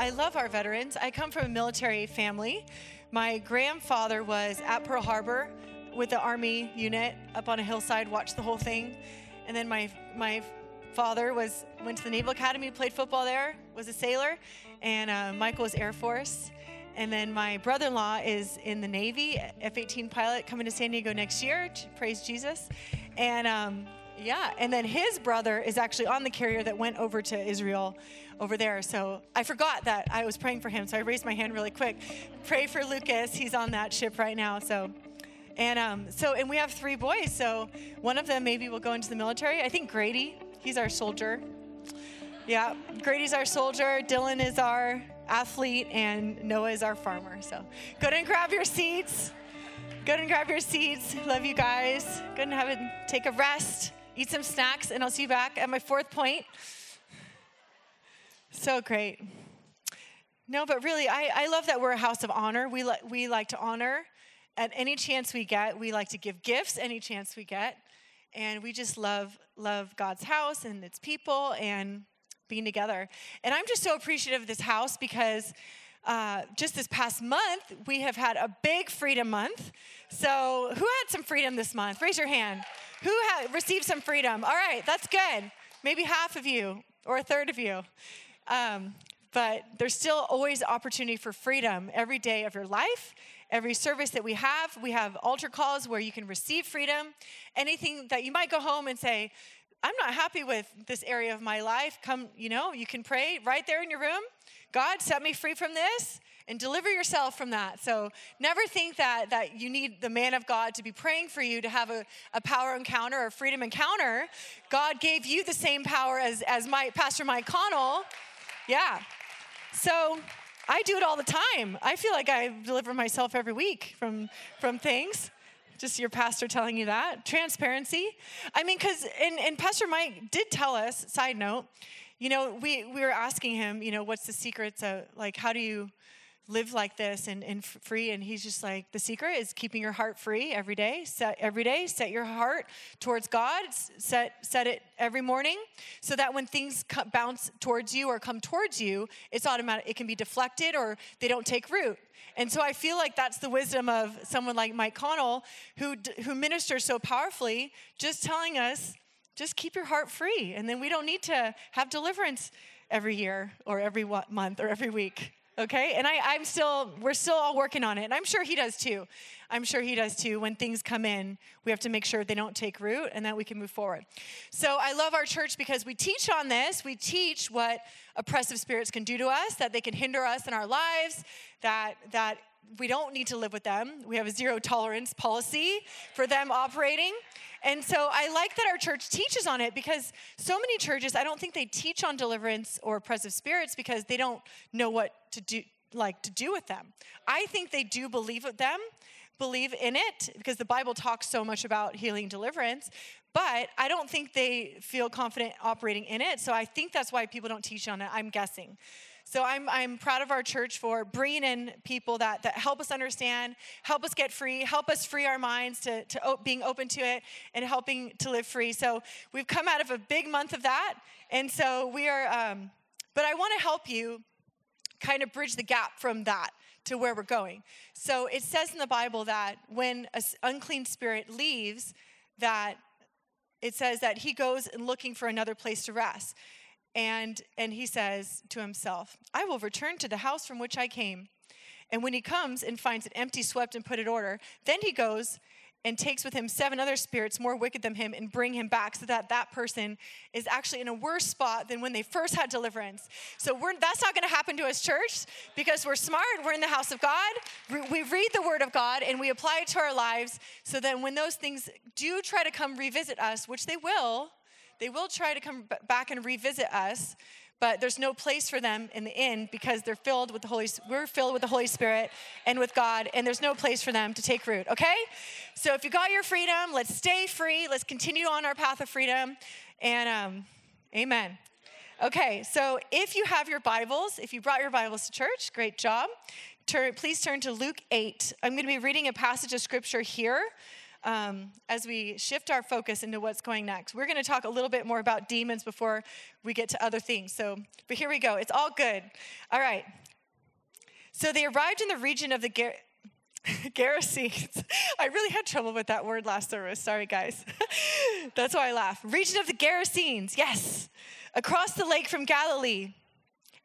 I love our veterans. I come from a military family. My grandfather was at Pearl Harbor with the Army unit up on a hillside, watched the whole thing. And then my my father was went to the Naval Academy, played football there, was a sailor, and uh, Michael was Air Force. And then my brother-in-law is in the Navy, F-18 pilot, coming to San Diego next year. Praise Jesus. And um, yeah, and then his brother is actually on the carrier that went over to Israel over there. So I forgot that I was praying for him. So I raised my hand really quick. Pray for Lucas. He's on that ship right now. So and um, so and we have three boys. So one of them maybe will go into the military. I think Grady, he's our soldier. Yeah, Grady's our soldier. Dylan is our athlete, and Noah is our farmer. So go ahead and grab your seats. Go ahead and grab your seats. Love you guys. Go ahead and have a take a rest eat some snacks, and I'll see you back at my fourth point. So great. No, but really, I, I love that we're a house of honor. We, li- we like to honor at any chance we get. We like to give gifts any chance we get. And we just love, love God's house and its people and being together. And I'm just so appreciative of this house because uh, just this past month, we have had a big freedom month. So, who had some freedom this month? Raise your hand. Who received some freedom? All right, that's good. Maybe half of you or a third of you. Um, but there's still always opportunity for freedom every day of your life. Every service that we have, we have altar calls where you can receive freedom. Anything that you might go home and say, I'm not happy with this area of my life. Come, you know, you can pray right there in your room. God, set me free from this and deliver yourself from that. So never think that that you need the man of God to be praying for you to have a, a power encounter or freedom encounter. God gave you the same power as, as my Pastor Mike Connell. Yeah. So I do it all the time. I feel like I deliver myself every week from from things. Just your pastor telling you that. Transparency. I mean, because and, and Pastor Mike did tell us, side note, you know, we, we were asking him, you know, what's the secrets of, like, how do you live like this and, and free? And he's just like, the secret is keeping your heart free every day. Set every day, set your heart towards God. Set, set it every morning so that when things bounce towards you or come towards you, it's automatic. It can be deflected or they don't take root. And so I feel like that's the wisdom of someone like Mike Connell, who, who ministers so powerfully, just telling us just keep your heart free. And then we don't need to have deliverance every year or every month or every week. Okay? And I, I'm still, we're still all working on it. And I'm sure he does too. I'm sure he does too. When things come in, we have to make sure they don't take root and that we can move forward. So I love our church because we teach on this. We teach what oppressive spirits can do to us, that they can hinder us in our lives, that, that we don't need to live with them. We have a zero tolerance policy for them operating. And so I like that our church teaches on it because so many churches, I don't think they teach on deliverance or oppressive spirits because they don't know what to do like to do with them. I think they do believe with them, believe in it because the Bible talks so much about healing deliverance, but I don't think they feel confident operating in it. So I think that's why people don't teach on it. I'm guessing. So I'm, I'm proud of our church for bringing in people that, that help us understand, help us get free, help us free our minds to, to op- being open to it and helping to live free. So we've come out of a big month of that. And so we are, um, but I want to help you kind of bridge the gap from that to where we're going. So it says in the Bible that when an unclean spirit leaves, that it says that he goes and looking for another place to rest. And, and he says to himself, I will return to the house from which I came. And when he comes and finds it empty, swept, and put in order, then he goes and takes with him seven other spirits more wicked than him and bring him back so that that person is actually in a worse spot than when they first had deliverance so that's not going to happen to us church because we're smart we're in the house of god we read the word of god and we apply it to our lives so that when those things do try to come revisit us which they will they will try to come back and revisit us, but there's no place for them in the inn because they're filled with the Holy we're filled with the Holy Spirit and with God and there's no place for them to take root, okay? So if you got your freedom, let's stay free. Let's continue on our path of freedom. And um, amen. Okay, so if you have your Bibles, if you brought your Bibles to church, great job. Turn, please turn to Luke 8. I'm going to be reading a passage of scripture here um, as we shift our focus into what's going next. We're going to talk a little bit more about demons before we get to other things. So, but here we go. It's all good. All right. So they arrived in the region of the Gar- Gerasenes. I really had trouble with that word last service. Sorry, guys. That's why I laugh. Region of the Gerasenes. Yes. Across the lake from Galilee.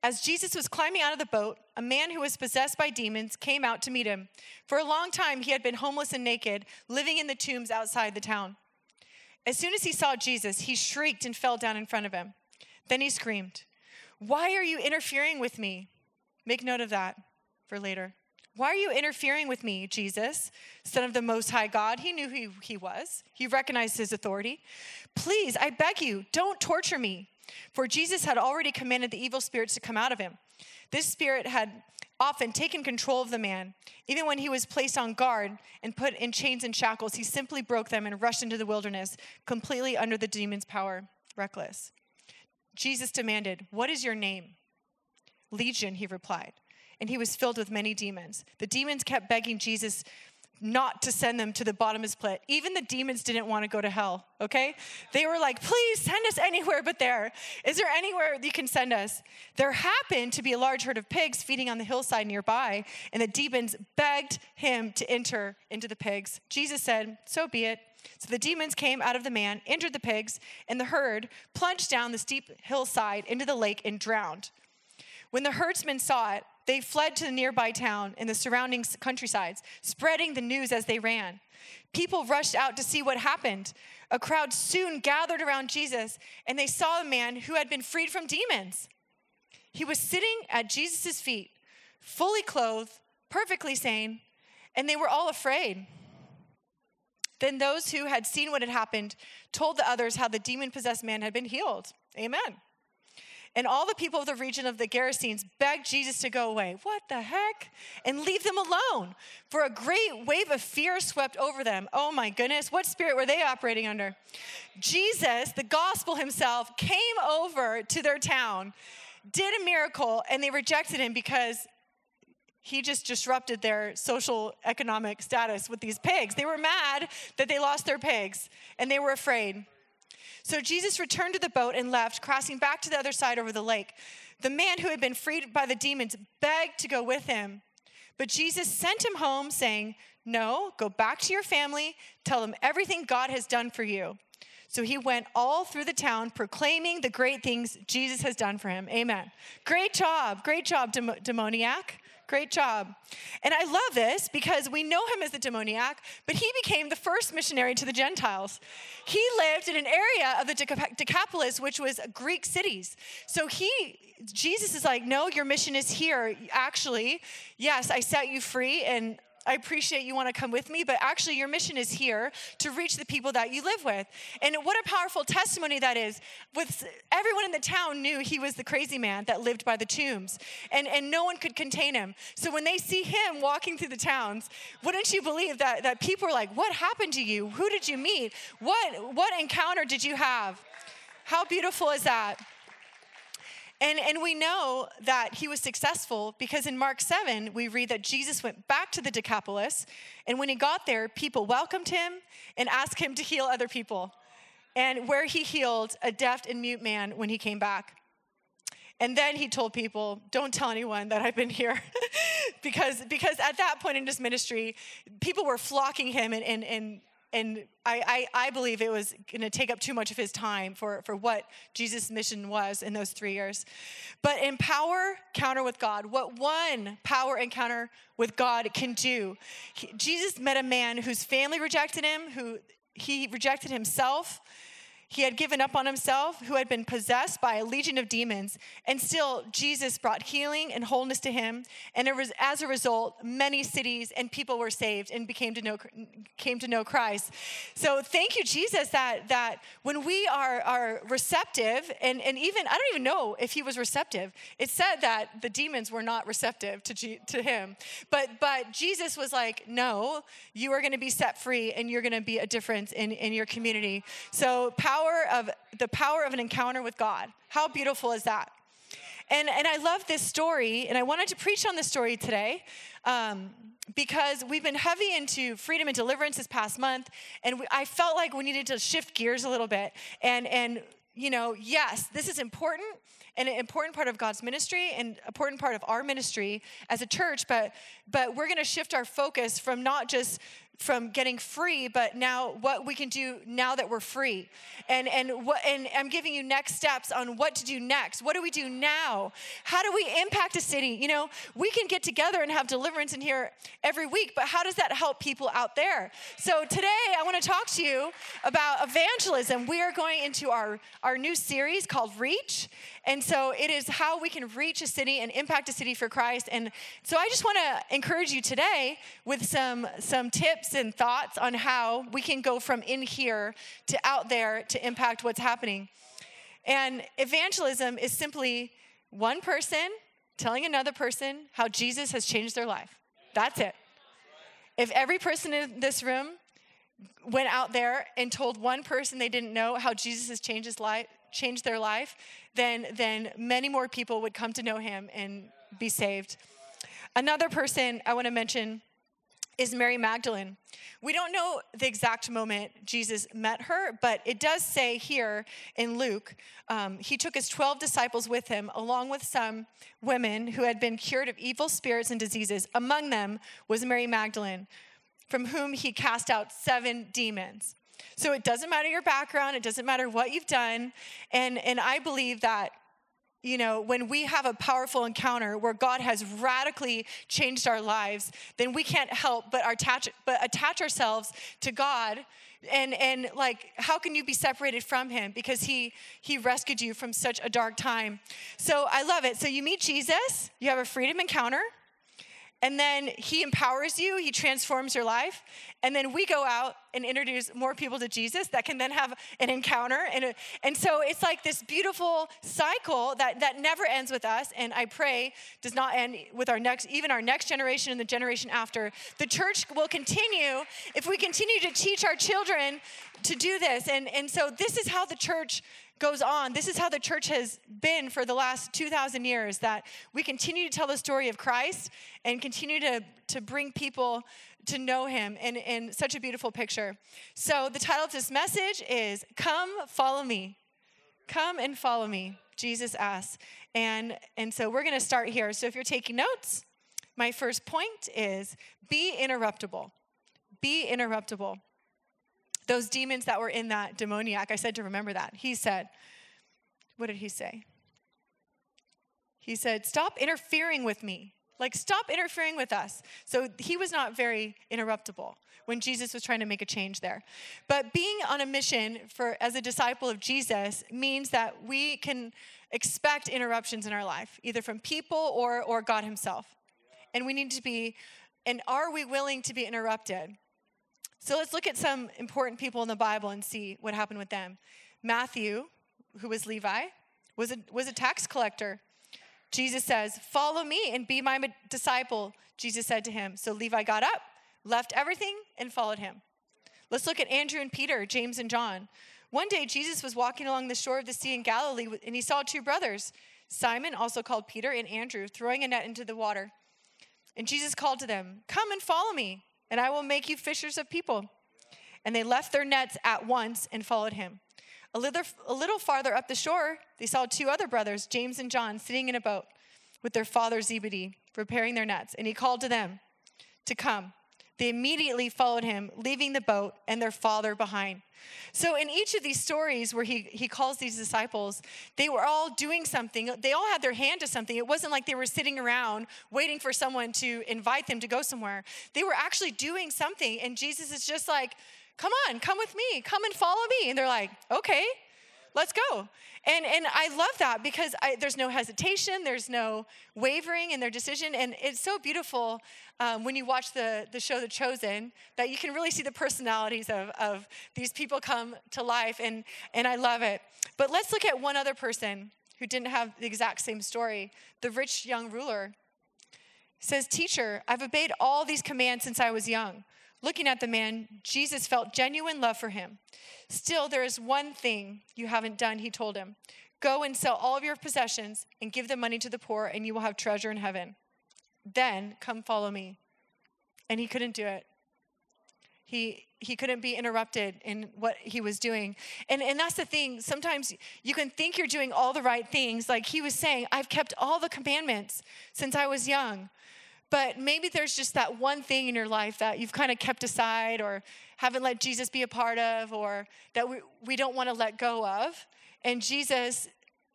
As Jesus was climbing out of the boat, a man who was possessed by demons came out to meet him. For a long time, he had been homeless and naked, living in the tombs outside the town. As soon as he saw Jesus, he shrieked and fell down in front of him. Then he screamed, Why are you interfering with me? Make note of that for later. Why are you interfering with me, Jesus, Son of the Most High God? He knew who he was, he recognized his authority. Please, I beg you, don't torture me. For Jesus had already commanded the evil spirits to come out of him. This spirit had often taken control of the man. Even when he was placed on guard and put in chains and shackles, he simply broke them and rushed into the wilderness, completely under the demon's power, reckless. Jesus demanded, What is your name? Legion, he replied. And he was filled with many demons. The demons kept begging Jesus not to send them to the bottomless pit. Even the demons didn't want to go to hell, okay? They were like, please send us anywhere but there. Is there anywhere you can send us? There happened to be a large herd of pigs feeding on the hillside nearby, and the demons begged him to enter into the pigs. Jesus said, So be it. So the demons came out of the man, entered the pigs, and the herd plunged down the steep hillside into the lake and drowned. When the herdsmen saw it, they fled to the nearby town and the surrounding countrysides, spreading the news as they ran. People rushed out to see what happened. A crowd soon gathered around Jesus, and they saw a man who had been freed from demons. He was sitting at Jesus' feet, fully clothed, perfectly sane, and they were all afraid. Then those who had seen what had happened told the others how the demon possessed man had been healed. Amen. And all the people of the region of the Gerasenes begged Jesus to go away. What the heck? And leave them alone. For a great wave of fear swept over them. Oh my goodness, what spirit were they operating under? Jesus, the gospel himself, came over to their town, did a miracle, and they rejected him because he just disrupted their social economic status with these pigs. They were mad that they lost their pigs, and they were afraid. So Jesus returned to the boat and left, crossing back to the other side over the lake. The man who had been freed by the demons begged to go with him. But Jesus sent him home, saying, No, go back to your family, tell them everything God has done for you. So he went all through the town proclaiming the great things Jesus has done for him. Amen. Great job. Great job, dem- demoniac. Great job. And I love this because we know him as the demoniac, but he became the first missionary to the Gentiles. He lived in an area of the Decapolis, which was Greek cities. So he, Jesus is like, no, your mission is here. Actually, yes, I set you free and I appreciate you want to come with me, but actually, your mission is here to reach the people that you live with. And what a powerful testimony that is. With everyone in the town knew he was the crazy man that lived by the tombs, and, and no one could contain him. So when they see him walking through the towns, wouldn't you believe that, that people are like, What happened to you? Who did you meet? What, what encounter did you have? How beautiful is that? And, and we know that he was successful because in Mark 7, we read that Jesus went back to the Decapolis. And when he got there, people welcomed him and asked him to heal other people. And where he healed a deaf and mute man when he came back. And then he told people, don't tell anyone that I've been here. because, because at that point in his ministry, people were flocking him and, and, and and I, I, I, believe it was going to take up too much of his time for, for what Jesus' mission was in those three years. But in power, counter with God, what one power encounter with God can do. He, Jesus met a man whose family rejected him, who he rejected himself. He had given up on himself, who had been possessed by a legion of demons, and still Jesus brought healing and wholeness to him. And as a result, many cities and people were saved and became to know, came to know Christ. So thank you, Jesus, that, that when we are, are receptive, and, and even, I don't even know if he was receptive. It said that the demons were not receptive to, G, to him. But, but Jesus was like, no, you are going to be set free and you're going to be a difference in, in your community. So power power of the power of an encounter with God. How beautiful is that? And, and I love this story, and I wanted to preach on this story today um, because we've been heavy into freedom and deliverance this past month, and we, I felt like we needed to shift gears a little bit. And, and you know, yes, this is important and an important part of God's ministry and important part of our ministry as a church, but, but we're going to shift our focus from not just from getting free, but now what we can do now that we're free. And and what and I'm giving you next steps on what to do next. What do we do now? How do we impact a city? You know, we can get together and have deliverance in here every week, but how does that help people out there? So today I want to talk to you about evangelism. We are going into our, our new series called Reach. And so it is how we can reach a city and impact a city for Christ. And so I just want to encourage you today with some some tips and thoughts on how we can go from in here to out there to impact what's happening. And evangelism is simply one person telling another person how Jesus has changed their life. That's it. If every person in this room went out there and told one person they didn't know how Jesus has changed his life, changed their life, then then many more people would come to know him and be saved. Another person I want to mention is Mary Magdalene. We don't know the exact moment Jesus met her, but it does say here in Luke, um, he took his 12 disciples with him, along with some women who had been cured of evil spirits and diseases. Among them was Mary Magdalene, from whom he cast out seven demons. So it doesn't matter your background, it doesn't matter what you've done. And, and I believe that you know, when we have a powerful encounter where God has radically changed our lives, then we can't help but attach, but attach ourselves to God. And, and like, how can you be separated from him? Because he, he rescued you from such a dark time. So I love it. So you meet Jesus, you have a freedom encounter, and then he empowers you, he transforms your life, and then we go out and introduce more people to Jesus that can then have an encounter. And, and so it's like this beautiful cycle that, that never ends with us, and I pray does not end with our next, even our next generation and the generation after. The church will continue if we continue to teach our children to do this. And, and so this is how the church goes on. This is how the church has been for the last 2,000 years that we continue to tell the story of Christ and continue to, to bring people to know him in, in such a beautiful picture. So, the title of this message is Come, Follow Me. Come and follow me, Jesus asks. And, and so, we're going to start here. So, if you're taking notes, my first point is be interruptible. Be interruptible those demons that were in that demoniac, I said to remember that. He said, What did he say? He said, Stop interfering with me. Like, stop interfering with us. So he was not very interruptible when Jesus was trying to make a change there. But being on a mission for as a disciple of Jesus means that we can expect interruptions in our life, either from people or, or God Himself. And we need to be, and are we willing to be interrupted? So let's look at some important people in the Bible and see what happened with them. Matthew, who was Levi, was a, was a tax collector. Jesus says, Follow me and be my disciple. Jesus said to him. So Levi got up, left everything, and followed him. Let's look at Andrew and Peter, James and John. One day, Jesus was walking along the shore of the sea in Galilee, and he saw two brothers, Simon, also called Peter, and Andrew, throwing a net into the water. And Jesus called to them, Come and follow me and I will make you fishers of people. And they left their nets at once and followed him. A little, a little farther up the shore, they saw two other brothers, James and John, sitting in a boat with their father Zebedee, repairing their nets. And he called to them to come. They immediately followed him, leaving the boat and their father behind. So, in each of these stories where he, he calls these disciples, they were all doing something. They all had their hand to something. It wasn't like they were sitting around waiting for someone to invite them to go somewhere. They were actually doing something. And Jesus is just like, Come on, come with me. Come and follow me. And they're like, Okay, let's go. And, and I love that because I, there's no hesitation, there's no wavering in their decision. And it's so beautiful um, when you watch the, the show The Chosen that you can really see the personalities of, of these people come to life. And, and I love it. But let's look at one other person who didn't have the exact same story the rich young ruler. Says, Teacher, I've obeyed all these commands since I was young. Looking at the man, Jesus felt genuine love for him. Still, there is one thing you haven't done, he told him. Go and sell all of your possessions and give the money to the poor, and you will have treasure in heaven. Then come follow me. And he couldn't do it. He, he couldn't be interrupted in what he was doing. And, and that's the thing. Sometimes you can think you're doing all the right things. Like he was saying, I've kept all the commandments since I was young. But maybe there's just that one thing in your life that you've kind of kept aside or haven't let Jesus be a part of or that we, we don't want to let go of. And Jesus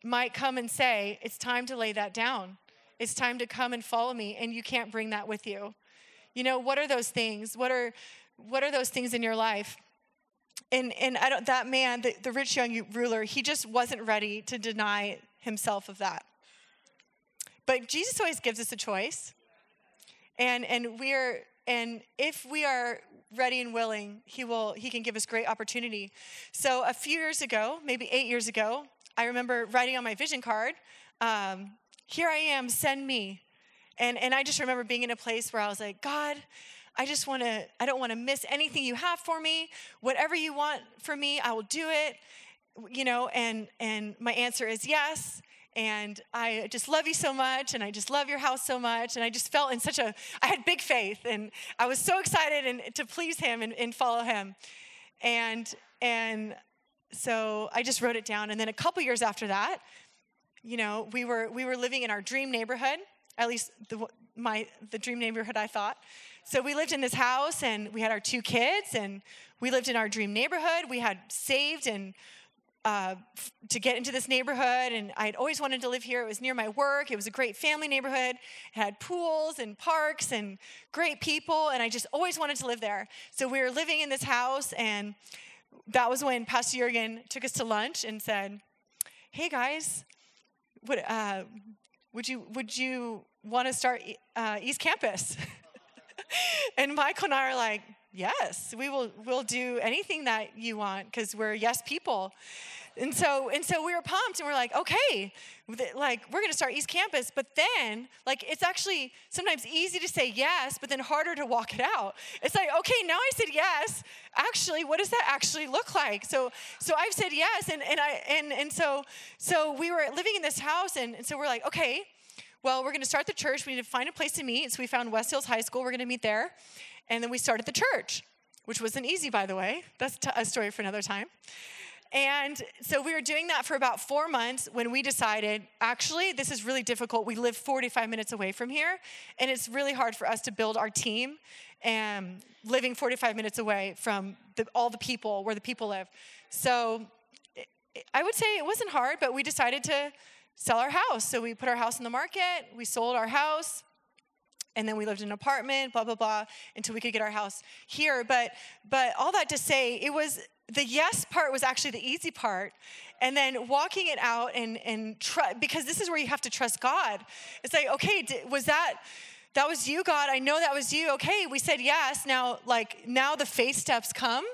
might come and say, It's time to lay that down. It's time to come and follow me, and you can't bring that with you. You know, what are those things? What are what are those things in your life? And and I don't that man, the, the rich young ruler, he just wasn't ready to deny himself of that. But Jesus always gives us a choice. And and we're and if we are ready and willing, he will he can give us great opportunity. So a few years ago, maybe eight years ago, I remember writing on my vision card, um, "Here I am, send me." And and I just remember being in a place where I was like, God. I just want to, I don't want to miss anything you have for me. Whatever you want for me, I will do it. You know, and and my answer is yes and I just love you so much, and I just love your house so much, and I just felt in such a, I had big faith, and I was so excited and to please him and, and follow him, and and so I just wrote it down, and then a couple years after that, you know, we were we were living in our dream neighborhood, at least the my the dream neighborhood I thought. So we lived in this house, and we had our two kids, and we lived in our dream neighborhood. We had saved and uh, to get into this neighborhood, and I had always wanted to live here. It was near my work. It was a great family neighborhood. It had pools and parks and great people, and I just always wanted to live there. So we were living in this house, and that was when Pastor Jurgen took us to lunch and said, "Hey guys, would uh, would you would you want to start uh, East Campus?" and Michael and I are like, yes, we will we'll do anything that you want because we're yes people. And so and so we were pumped and we're like, okay, like we're gonna start East Campus, but then like it's actually sometimes easy to say yes, but then harder to walk it out. It's like, okay, now I said yes. Actually, what does that actually look like? So so I've said yes, and, and I and and so so we were living in this house, and, and so we're like, okay, well, we're going to start the church. We need to find a place to meet. So we found West Hills High School. We're going to meet there. And then we started the church, which wasn't easy, by the way. That's a story for another time. And so we were doing that for about four months when we decided, actually, this is really difficult. We live 45 minutes away from here, and it's really hard for us to build our team and living 45 minutes away from the, all the people where the people live. So I would say it wasn't hard, but we decided to sell our house. So we put our house in the market, we sold our house, and then we lived in an apartment, blah blah blah, until we could get our house here. But but all that to say, it was the yes part was actually the easy part, and then walking it out and and tr- because this is where you have to trust God. It's like okay, was that that was you, God. I know that was you. Okay, we said yes. Now, like, now the faith steps come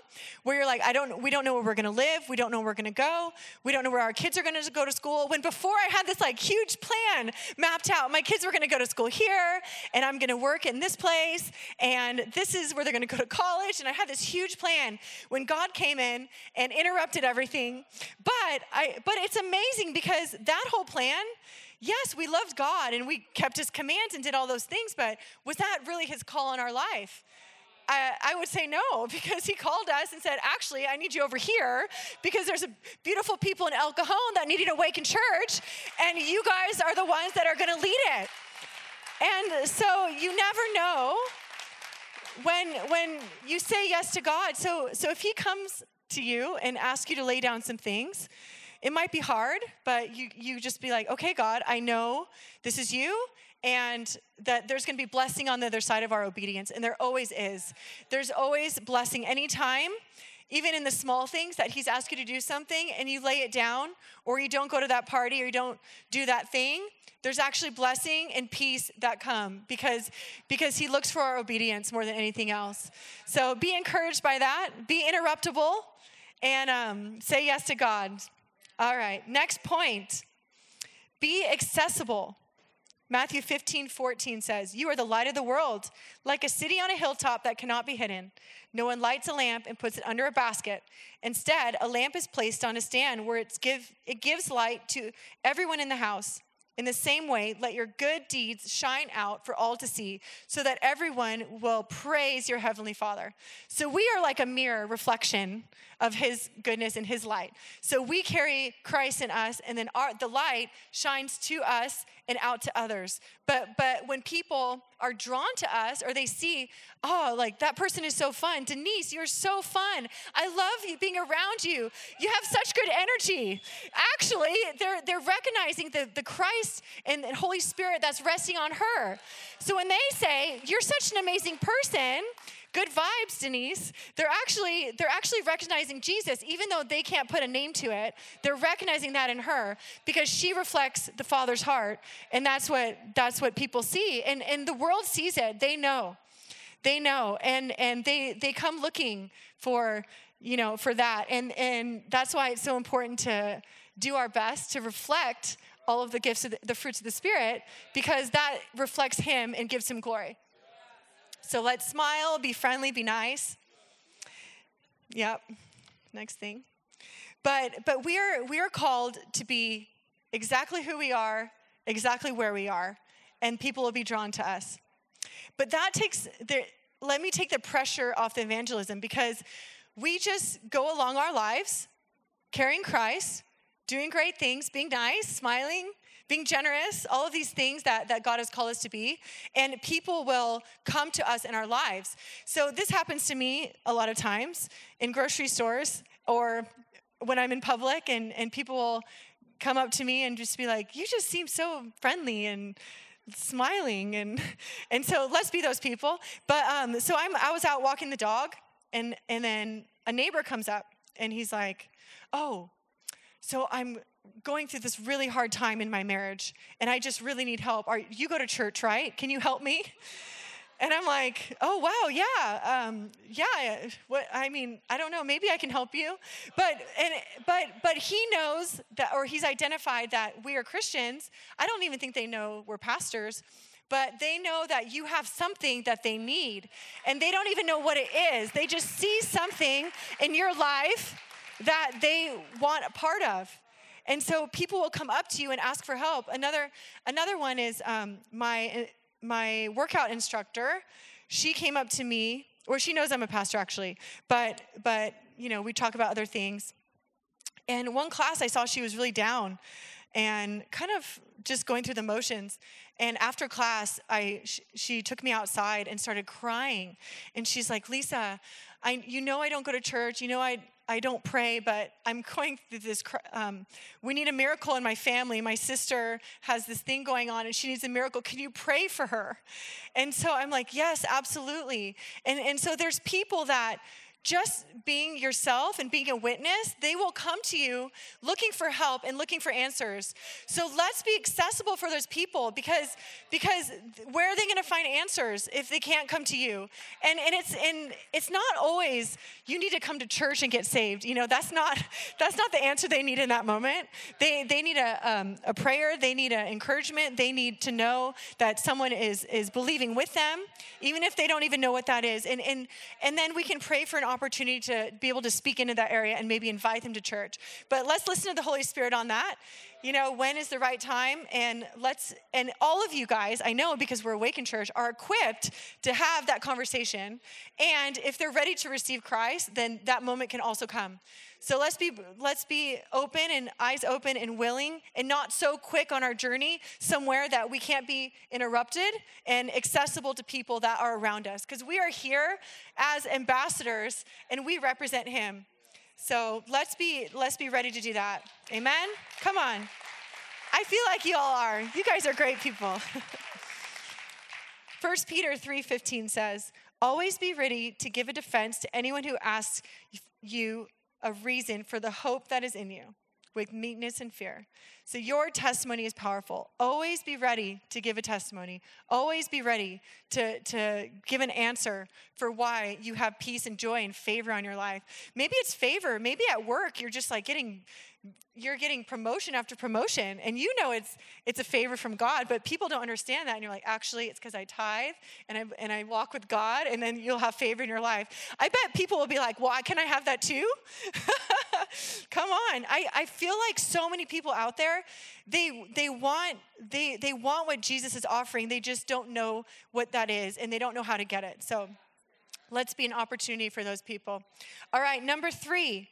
where you're like, I don't, we don't know where we're gonna live. We don't know where we're gonna go. We don't know where our kids are gonna go to school. When before I had this like huge plan mapped out, my kids were gonna go to school here, and I'm gonna work in this place, and this is where they're gonna go to college. And I had this huge plan when God came in and interrupted everything. But I, but it's amazing because that whole plan, yes, we loved God and we kept his commands and did all those things, but was that really his call in our life? I, I, would say no because he called us and said, Actually, I need you over here because there's a beautiful people in El Cajon that need to awaken church, and you guys are the ones that are going to lead it. And so you never know when when you say yes to God. So so if he comes to you and asks you to lay down some things, it might be hard, but you, you just be like, okay, God, I know this is you, and that there's going to be blessing on the other side of our obedience. And there always is. There's always blessing anytime even in the small things that he's asked you to do something and you lay it down or you don't go to that party or you don't do that thing there's actually blessing and peace that come because because he looks for our obedience more than anything else so be encouraged by that be interruptible and um, say yes to god all right next point be accessible Matthew 15, 14 says, You are the light of the world, like a city on a hilltop that cannot be hidden. No one lights a lamp and puts it under a basket. Instead, a lamp is placed on a stand where give, it gives light to everyone in the house. In the same way, let your good deeds shine out for all to see, so that everyone will praise your heavenly Father. So we are like a mirror reflection of his goodness and his light. So we carry Christ in us, and then our, the light shines to us and out to others. But but when people are drawn to us or they see, oh, like that person is so fun. Denise, you're so fun. I love you being around you. You have such good energy. Actually, they're they're recognizing the, the Christ and, and Holy Spirit that's resting on her. So when they say, You're such an amazing person, good vibes denise they're actually they're actually recognizing jesus. Even though they can't put a name to it they're recognizing that in her because she reflects the father's heart. And that's what that's what people see. And and the world sees it. They know. They know. And and they they come looking for you know for that. And and that's why it's so important to do our best to reflect all of the gifts of the, the fruits of the spirit because that reflects him and gives him glory so let's smile, be friendly, be nice. Yep. Next thing. But but we are we are called to be exactly who we are, exactly where we are, and people will be drawn to us. But that takes the let me take the pressure off the evangelism because we just go along our lives carrying Christ, doing great things, being nice, smiling, being generous, all of these things that, that God has called us to be, and people will come to us in our lives. So this happens to me a lot of times in grocery stores or when I'm in public, and, and people will come up to me and just be like, You just seem so friendly and smiling and and so let's be those people but um so i'm i was out walking the dog and and then a neighbor comes up and he's like oh so i'm going through this really hard time in my marriage and I just really need help. Are you go to church, right? Can you help me? And I'm like, oh wow, yeah, um, yeah. What I mean, I don't know. Maybe I can help you, but and but but he knows that, or he's identified that we are Christians. I don't even think they know we're pastors, but they know that you have something that they need, and they don't even know what it is. They just see something in your life that they want a part of. And so people will come up to you and ask for help. Another, another one is um, my, my workout instructor. She came up to me, or she knows I'm a pastor actually, but, but you know, we talk about other things. And one class I saw she was really down and kind of just going through the motions. And after class, I, sh- she took me outside and started crying. And she's like, Lisa, I, you know I don't go to church. You know I, I don't pray, but I'm going through this. Um, we need a miracle in my family. My sister has this thing going on and she needs a miracle. Can you pray for her? And so I'm like, yes, absolutely. And, and so there's people that just being yourself and being a witness, they will come to you looking for help and looking for answers. So let's be accessible for those people because because where are they going to find answers if they can't come to you? And and it's and it's not always you need to come to church and get saved. You know that's not that's not the answer they need in that moment. They they need a um, a prayer. They need an encouragement. They need to know that someone is is believing with them, even if they don't even know what that is. And and and then we can pray for an opportunity to be able to speak into that area and maybe invite them to church. But let's listen to the Holy Spirit on that. You know, when is the right time? And let's, and all of you guys, I know because we're Awaken Church, are equipped to have that conversation. And if they're ready to receive Christ, then that moment can also come. So let's be let's be open and eyes open and willing and not so quick on our journey somewhere that we can't be interrupted and accessible to people that are around us because we are here as ambassadors and we represent him. So let's be let's be ready to do that. Amen. Come on. I feel like you all are. You guys are great people. 1 Peter 3:15 says, "Always be ready to give a defense to anyone who asks you a reason for the hope that is in you." with meekness and fear. So your testimony is powerful. Always be ready to give a testimony. Always be ready to, to give an answer for why you have peace and joy and favor on your life. Maybe it's favor. Maybe at work you're just like getting you're getting promotion after promotion and you know it's it's a favor from God but people don't understand that and you're like actually it's because I tithe and I and I walk with God and then you'll have favor in your life I bet people will be like well can I have that too come on I, I feel like so many people out there they they want they they want what Jesus is offering they just don't know what that is and they don't know how to get it so let's be an opportunity for those people all right number three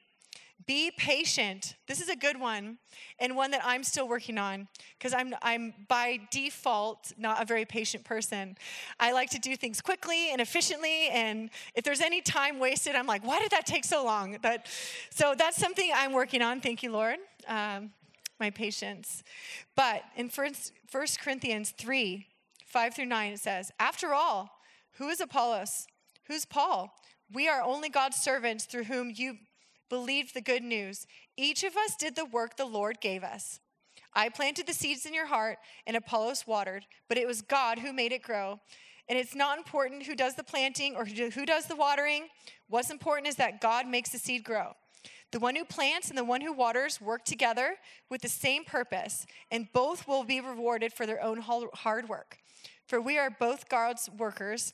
be patient. This is a good one and one that I'm still working on because I'm, I'm by default not a very patient person. I like to do things quickly and efficiently, and if there's any time wasted, I'm like, why did that take so long? But so that's something I'm working on. Thank you, Lord. Um, my patience. But in 1 Corinthians 3 5 through 9, it says, After all, who is Apollos? Who's Paul? We are only God's servants through whom you believed the good news. Each of us did the work the Lord gave us. I planted the seeds in your heart, and Apollos watered, but it was God who made it grow. And it's not important who does the planting or who does the watering. What's important is that God makes the seed grow. The one who plants and the one who waters work together with the same purpose, and both will be rewarded for their own hard work. For we are both God's workers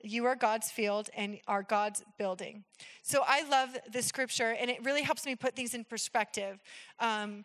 you are God's field and are God's building. So I love this scripture, and it really helps me put things in perspective. Um,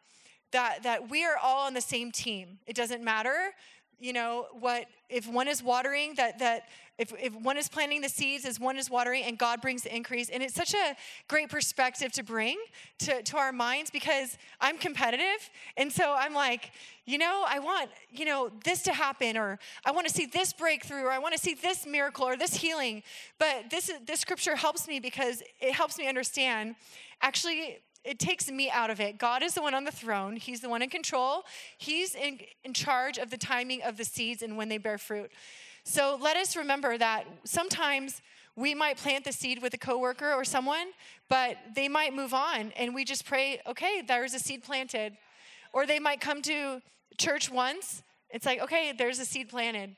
that that we are all on the same team. It doesn't matter you know what if one is watering that that if, if one is planting the seeds as one is watering and god brings the increase. And it's such a great perspective to bring to, to our minds because i'm competitive. And so i'm like you know i want you know this to happen or i want to see this breakthrough or i want to see this miracle or this healing. But this this scripture helps me because it helps me understand actually it takes me out of it. God is the one on the throne. He's the one in control. He's in, in charge of the timing of the seeds and when they bear fruit. So let us remember that sometimes we might plant the seed with a coworker or someone, but they might move on and we just pray, okay, there's a seed planted. Or they might come to church once. It's like, okay, there's a seed planted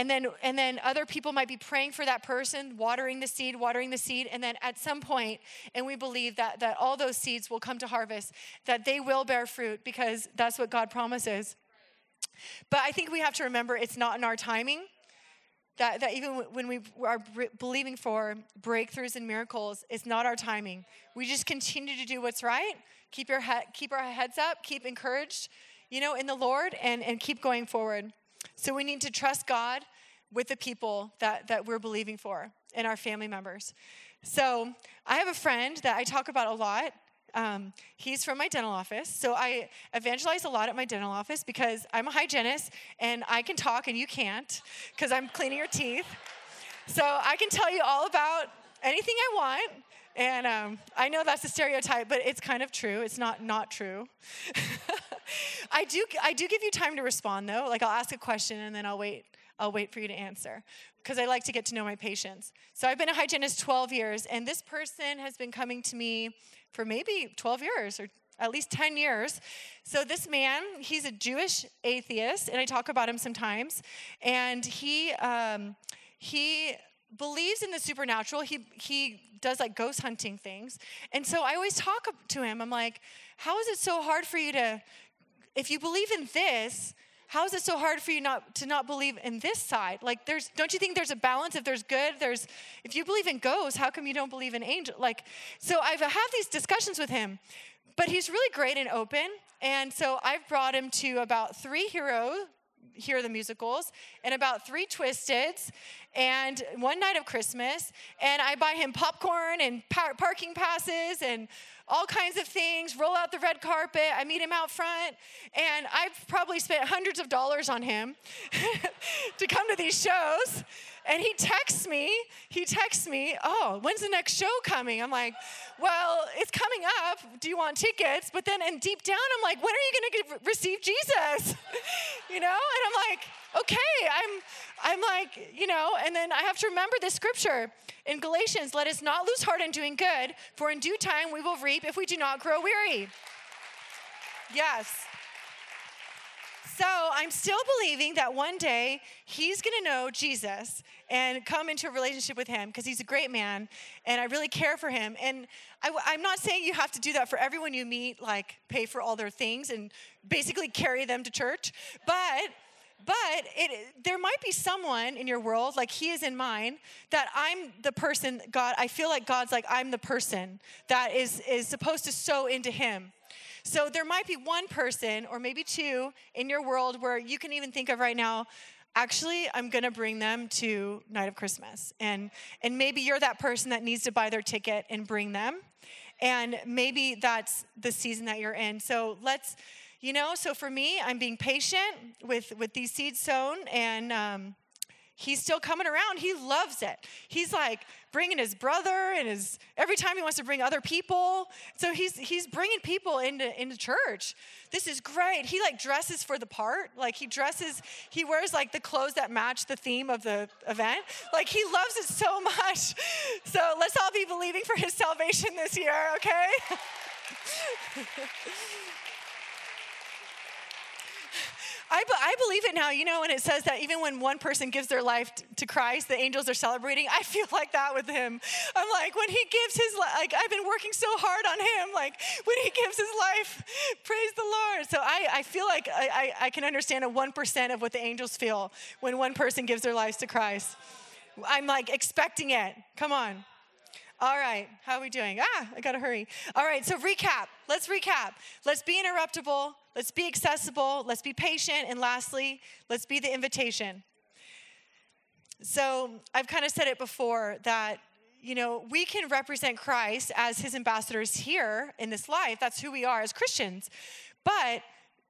and then and then other people might be praying for that person watering the seed watering the seed. And then at some point and we believe that that all those seeds will come to harvest that they will bear fruit because that's what god promises. But i think we have to remember it's not in our timing. That, that even when we are believing for breakthroughs and miracles it's not our timing. We just continue to do what's right keep your head keep our heads up keep encouraged you know in the lord and and keep going forward so we need to trust God with the people that, that we're believing for and our family members. So I have a friend that I talk about a lot. Um, he's from my dental office. So I evangelize a lot at my dental office because I'm a hygienist and I can talk and you can't because I'm cleaning your teeth. So I can tell you all about anything I want. And um, I know that's a stereotype, but it's kind of true. It's not not true. I do I do give you time to respond though. Like I'll ask a question and then I'll wait I'll wait for you to answer because I like to get to know my patients. So I've been a hygienist 12 years and this person has been coming to me for maybe 12 years or at least 10 years. So this man, he's a Jewish atheist and I talk about him sometimes and he um, he believes in the supernatural. He he does like ghost hunting things. And so I always talk to him. I'm like, "How is it so hard for you to if you believe in this, how is it so hard for you not to not believe in this side? Like there's don't you think there's a balance? If there's good there's if you believe in ghosts how come you don't believe in angel like so i've had these discussions with him but he's really great and open and so i've brought him to about three hero hear the musicals and about three twisteds and one night of christmas and i buy him popcorn and par- parking passes and all kinds of things, roll out the red carpet. I meet him out front, and I've probably spent hundreds of dollars on him to come to these shows. And he texts me, he texts me, oh, when's the next show coming? I'm like, well, it's coming up. Do you want tickets? But then, and deep down, I'm like, when are you going to receive Jesus? you know? And I'm like, okay, I'm, I'm like, you know, and then I have to remember this scripture in Galatians let us not lose heart in doing good, for in due time we will reap if we do not grow weary. Yes. So I'm still believing that one day he's going to know Jesus and come into a relationship with him because he's a great man and I really care for him. And I, am not saying you have to do that for everyone you meet, like pay for all their things and basically carry them to church. But but it, there might be someone in your world, like he is in mine, that I'm the person, God, I feel like God's like, I'm the person that is, is supposed to sow into him. So there might be one person or maybe two in your world where you can even think of right now, actually i'm going to bring them to night of christmas. And and maybe you're that person that needs to buy their ticket and bring them. And maybe that's the season that you're in. So let's you know so for me i'm being patient with with these seeds sown and um, he's still coming around. He loves it. He's like bringing his brother and his every time he wants to bring other people. So he's he's bringing people into into church. This is great. He like dresses for the part. Like he dresses he wears like the clothes that match the theme of the event. Like he loves it so much. So let's all be believing for his salvation this year, okay? I, I believe it now. You know, when it says that even when one person gives their life to Christ, the angels are celebrating. I feel like that with him. I'm like, when he gives his life, like, I've been working so hard on him. Like when he gives his life, praise the Lord. So I, I feel like I, I, I can understand a one percent of what the angels feel when one person gives their lives to Christ. I'm like expecting it. Come on. All right, how are we doing? Ah, I gotta hurry. All right, so recap. Let's recap. Let's be interruptible. Let's be accessible. Let's be patient. And lastly, let's be the invitation. So I've kind of said it before that, you know, we can represent Christ as his ambassadors here in this life. That's who we are as Christians. But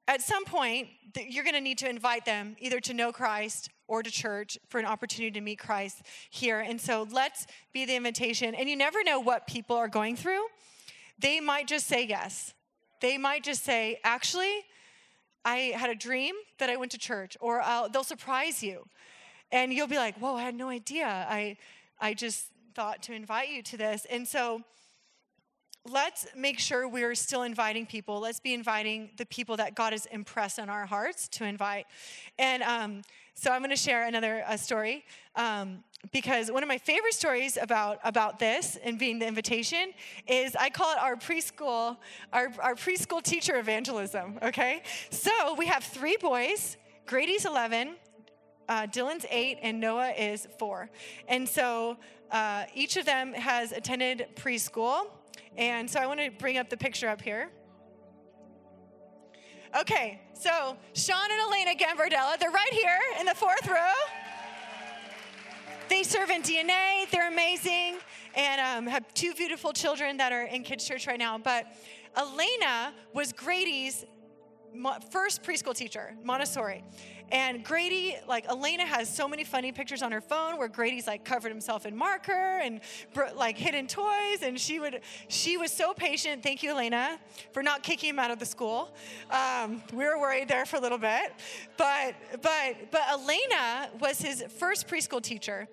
at some point, you're going to need to invite them either to know Christ or to church for an opportunity to meet Christ here. And so let's be the invitation. And you never know what people are going through. They might just say yes. They might just say, actually, I had a dream that I went to church, or I'll, they'll surprise you. And you'll be like, whoa, I had no idea. I, I just thought to invite you to this. And so, let's make sure we're still inviting people. Let's be inviting the people that God has impressed on our hearts to invite. And um, so I'm going to share another uh, story um, because one of my favorite stories about, about this and being the invitation is I call it our preschool our, our preschool teacher evangelism. Okay, so we have three boys. Grady's 11, uh, Dylan's eight, and Noah is four. And so uh, each of them has attended preschool. And so I want to bring up the picture up here. Okay, so Sean and Elena Gambardella, they're right here in the fourth row. They serve in DNA, they're amazing, and um, have two beautiful children that are in kids' church right now. But Elena was Grady's first preschool teacher, Montessori. And Grady, like Elena has so many funny pictures on her phone where Grady's like covered himself in marker and like hidden toys. And she would, she was so patient. Thank you, Elena, for not kicking him out of the school. Um, we were worried there for a little bit, but but but Elena was his first preschool teacher,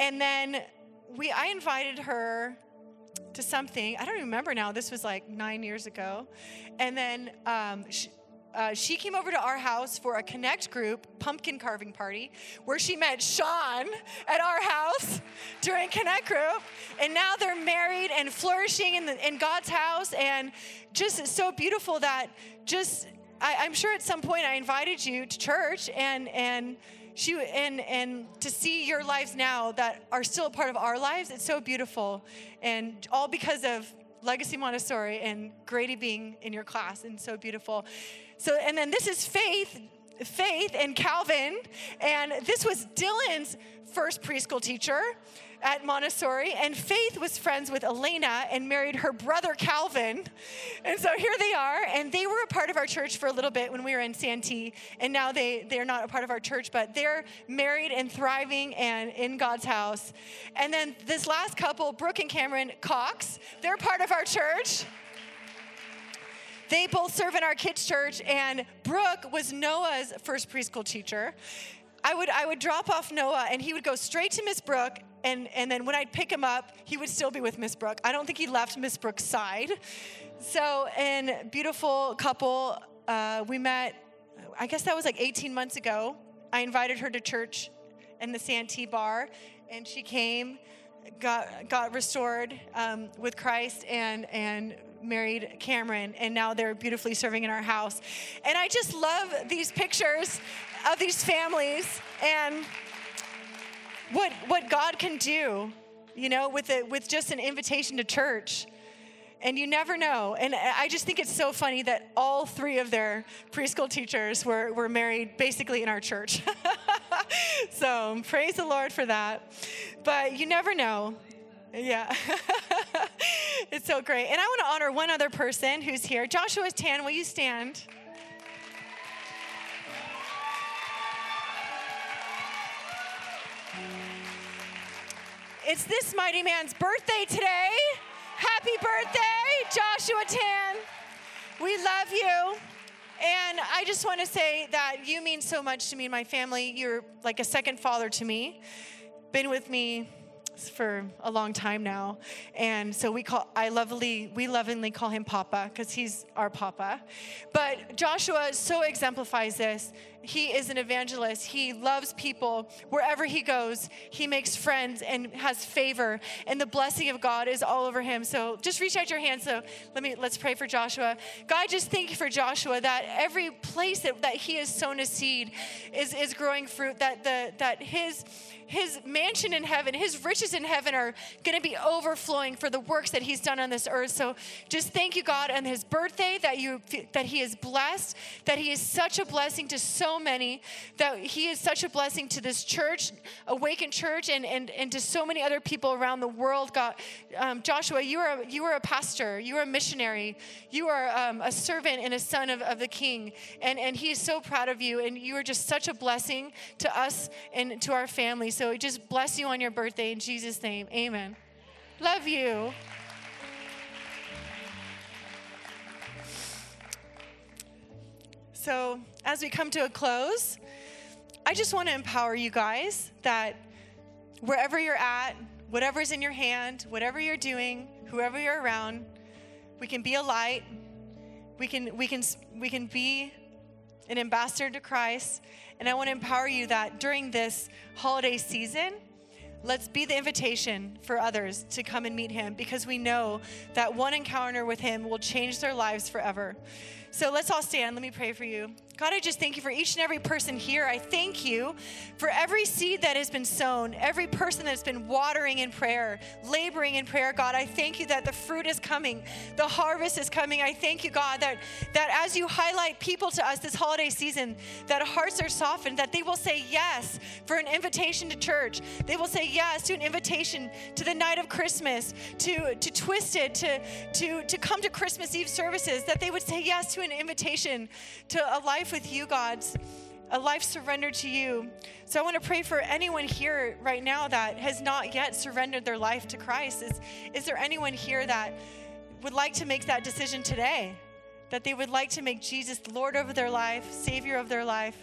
and then we I invited her to something. I don't remember now. This was like nine years ago, and then um, she, uh, she came over to our house for a Connect group pumpkin carving party where she met Sean at our house during Connect group. And now they're married and flourishing in, the, in God's house. And just so beautiful that just, I, I'm sure at some point I invited you to church and, and, she and and to see your lives now that are still a part of our lives it's so beautiful and all because of legacy montessori and grady being in your class and so beautiful so, and then this is Faith, Faith and Calvin. And this was Dylan's first preschool teacher. At Montessori, and Faith was friends with Elena and married her brother Calvin. And so here they are, and they were a part of our church for a little bit when we were in Santee, and now they, they're not a part of our church, but they're married and thriving and in God's house. And then this last couple, Brooke and Cameron Cox, they're part of our church. They both serve in our kids' church, and Brooke was Noah's first preschool teacher. I would, I would drop off Noah, and he would go straight to Miss Brooke, and, and then when I'd pick him up, he would still be with Miss Brooke. I don't think he left Miss Brooke's side. So, and beautiful couple, uh, we met, I guess that was like 18 months ago. I invited her to church in the Santee bar, and she came, got, got restored um, with Christ, and, and married Cameron, and now they're beautifully serving in our house. And I just love these pictures of these families and what, what God can do, you know, with, a, with just an invitation to church. And you never know. And I just think it's so funny that all three of their preschool teachers were, were married basically in our church. so praise the Lord for that. But you never know. Yeah. it's so great. And I want to honor one other person who's here. Joshua Tan, will you stand? It's this mighty man's birthday today. Happy birthday, Joshua Tan. We love you. And I just want to say that you mean so much to me and my family. You're like a second father to me. Been with me for a long time now. And so we call I lovingly we lovingly call him Papa because he's our Papa. But Joshua so exemplifies this. He is an evangelist. He loves people wherever he goes. He makes friends and has favor and the blessing of God is all over him. So just reach out your hand so let me let's pray for Joshua. God just thank you for Joshua that every place that, that he has sown a seed is is growing fruit that the that his his mansion in heaven, his riches in heaven are going to be overflowing for the works that he's done on this earth. So just thank you, God, on his birthday that you that he is blessed, that he is such a blessing to so many, that he is such a blessing to this church, Awakened Church, and and, and to so many other people around the world. God, um, Joshua, you are you are a pastor, you are a missionary, you are um, a servant and a son of, of the King, and and he is so proud of you, and you are just such a blessing to us and to our family. So just bless you on your birthday in Jesus' name. Amen. Love you. So, as we come to a close, I just want to empower you guys that wherever you're at, whatever's in your hand, whatever you're doing, whoever you're around, we can be a light. We can we can we can be an ambassador to Christ. And I want to empower you that during this holiday season, let's be the invitation for others to come and meet him because we know that one encounter with him will change their lives forever. So let's all stand. Let me pray for you. God, I just thank you for each and every person here. I thank you for every seed that has been sown, every person that's been watering in prayer, laboring in prayer. God, I thank you that the fruit is coming, the harvest is coming. I thank you, God, that, that as you highlight people to us this holiday season, that hearts are softened, that they will say yes for an invitation to church. They will say yes to an invitation to the night of Christmas, to, to Twisted, to, to, to come to Christmas Eve services, that they would say yes to an invitation to a life with you, God, a life surrendered to you. So I want to pray for anyone here right now that has not yet surrendered their life to Christ. Is, is there anyone here that would like to make that decision today? That they would like to make Jesus Lord over their life, Savior of their life?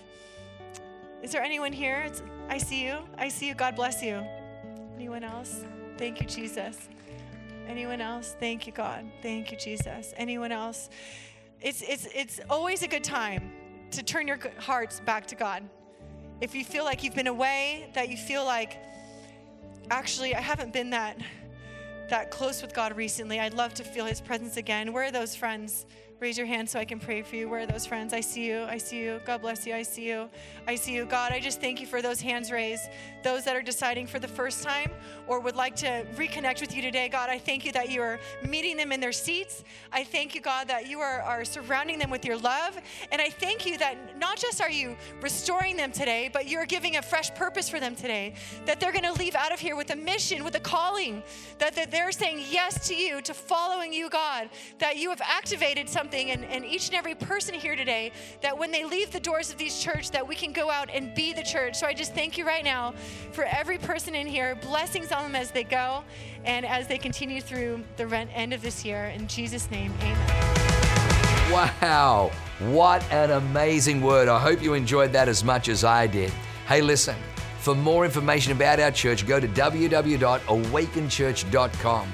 Is there anyone here? It's, I see you. I see you. God bless you. Anyone else? Thank you, Jesus. Anyone else? Thank you, God. Thank you, Jesus. Anyone else? It's, it's, it's always a good time to turn your hearts back to God. If you feel like you've been away, that you feel like, actually, I haven't been that, that close with God recently, I'd love to feel His presence again. Where are those friends? Raise your hand so I can pray for you. Where are those friends? I see you. I see you. God bless you. I see you. I see you. God, I just thank you for those hands raised, those that are deciding for the first time or would like to reconnect with you today. God, I thank you that you are meeting them in their seats. I thank you, God, that you are, are surrounding them with your love. And I thank you that not just are you restoring them today, but you're giving a fresh purpose for them today, that they're going to leave out of here with a mission, with a calling, that, that they're saying yes to you, to following you, God, that you have activated something in, in each and every person here today, that when they leave the doors of these church, that we can go out and be the church. So I just thank you right now for every person in here. Blessings on them as they go and as they continue through the end of this year. In Jesus' name, amen. Wow, what an amazing word. I hope you enjoyed that as much as I did. Hey, listen, for more information about our church, go to www.awakenchurch.com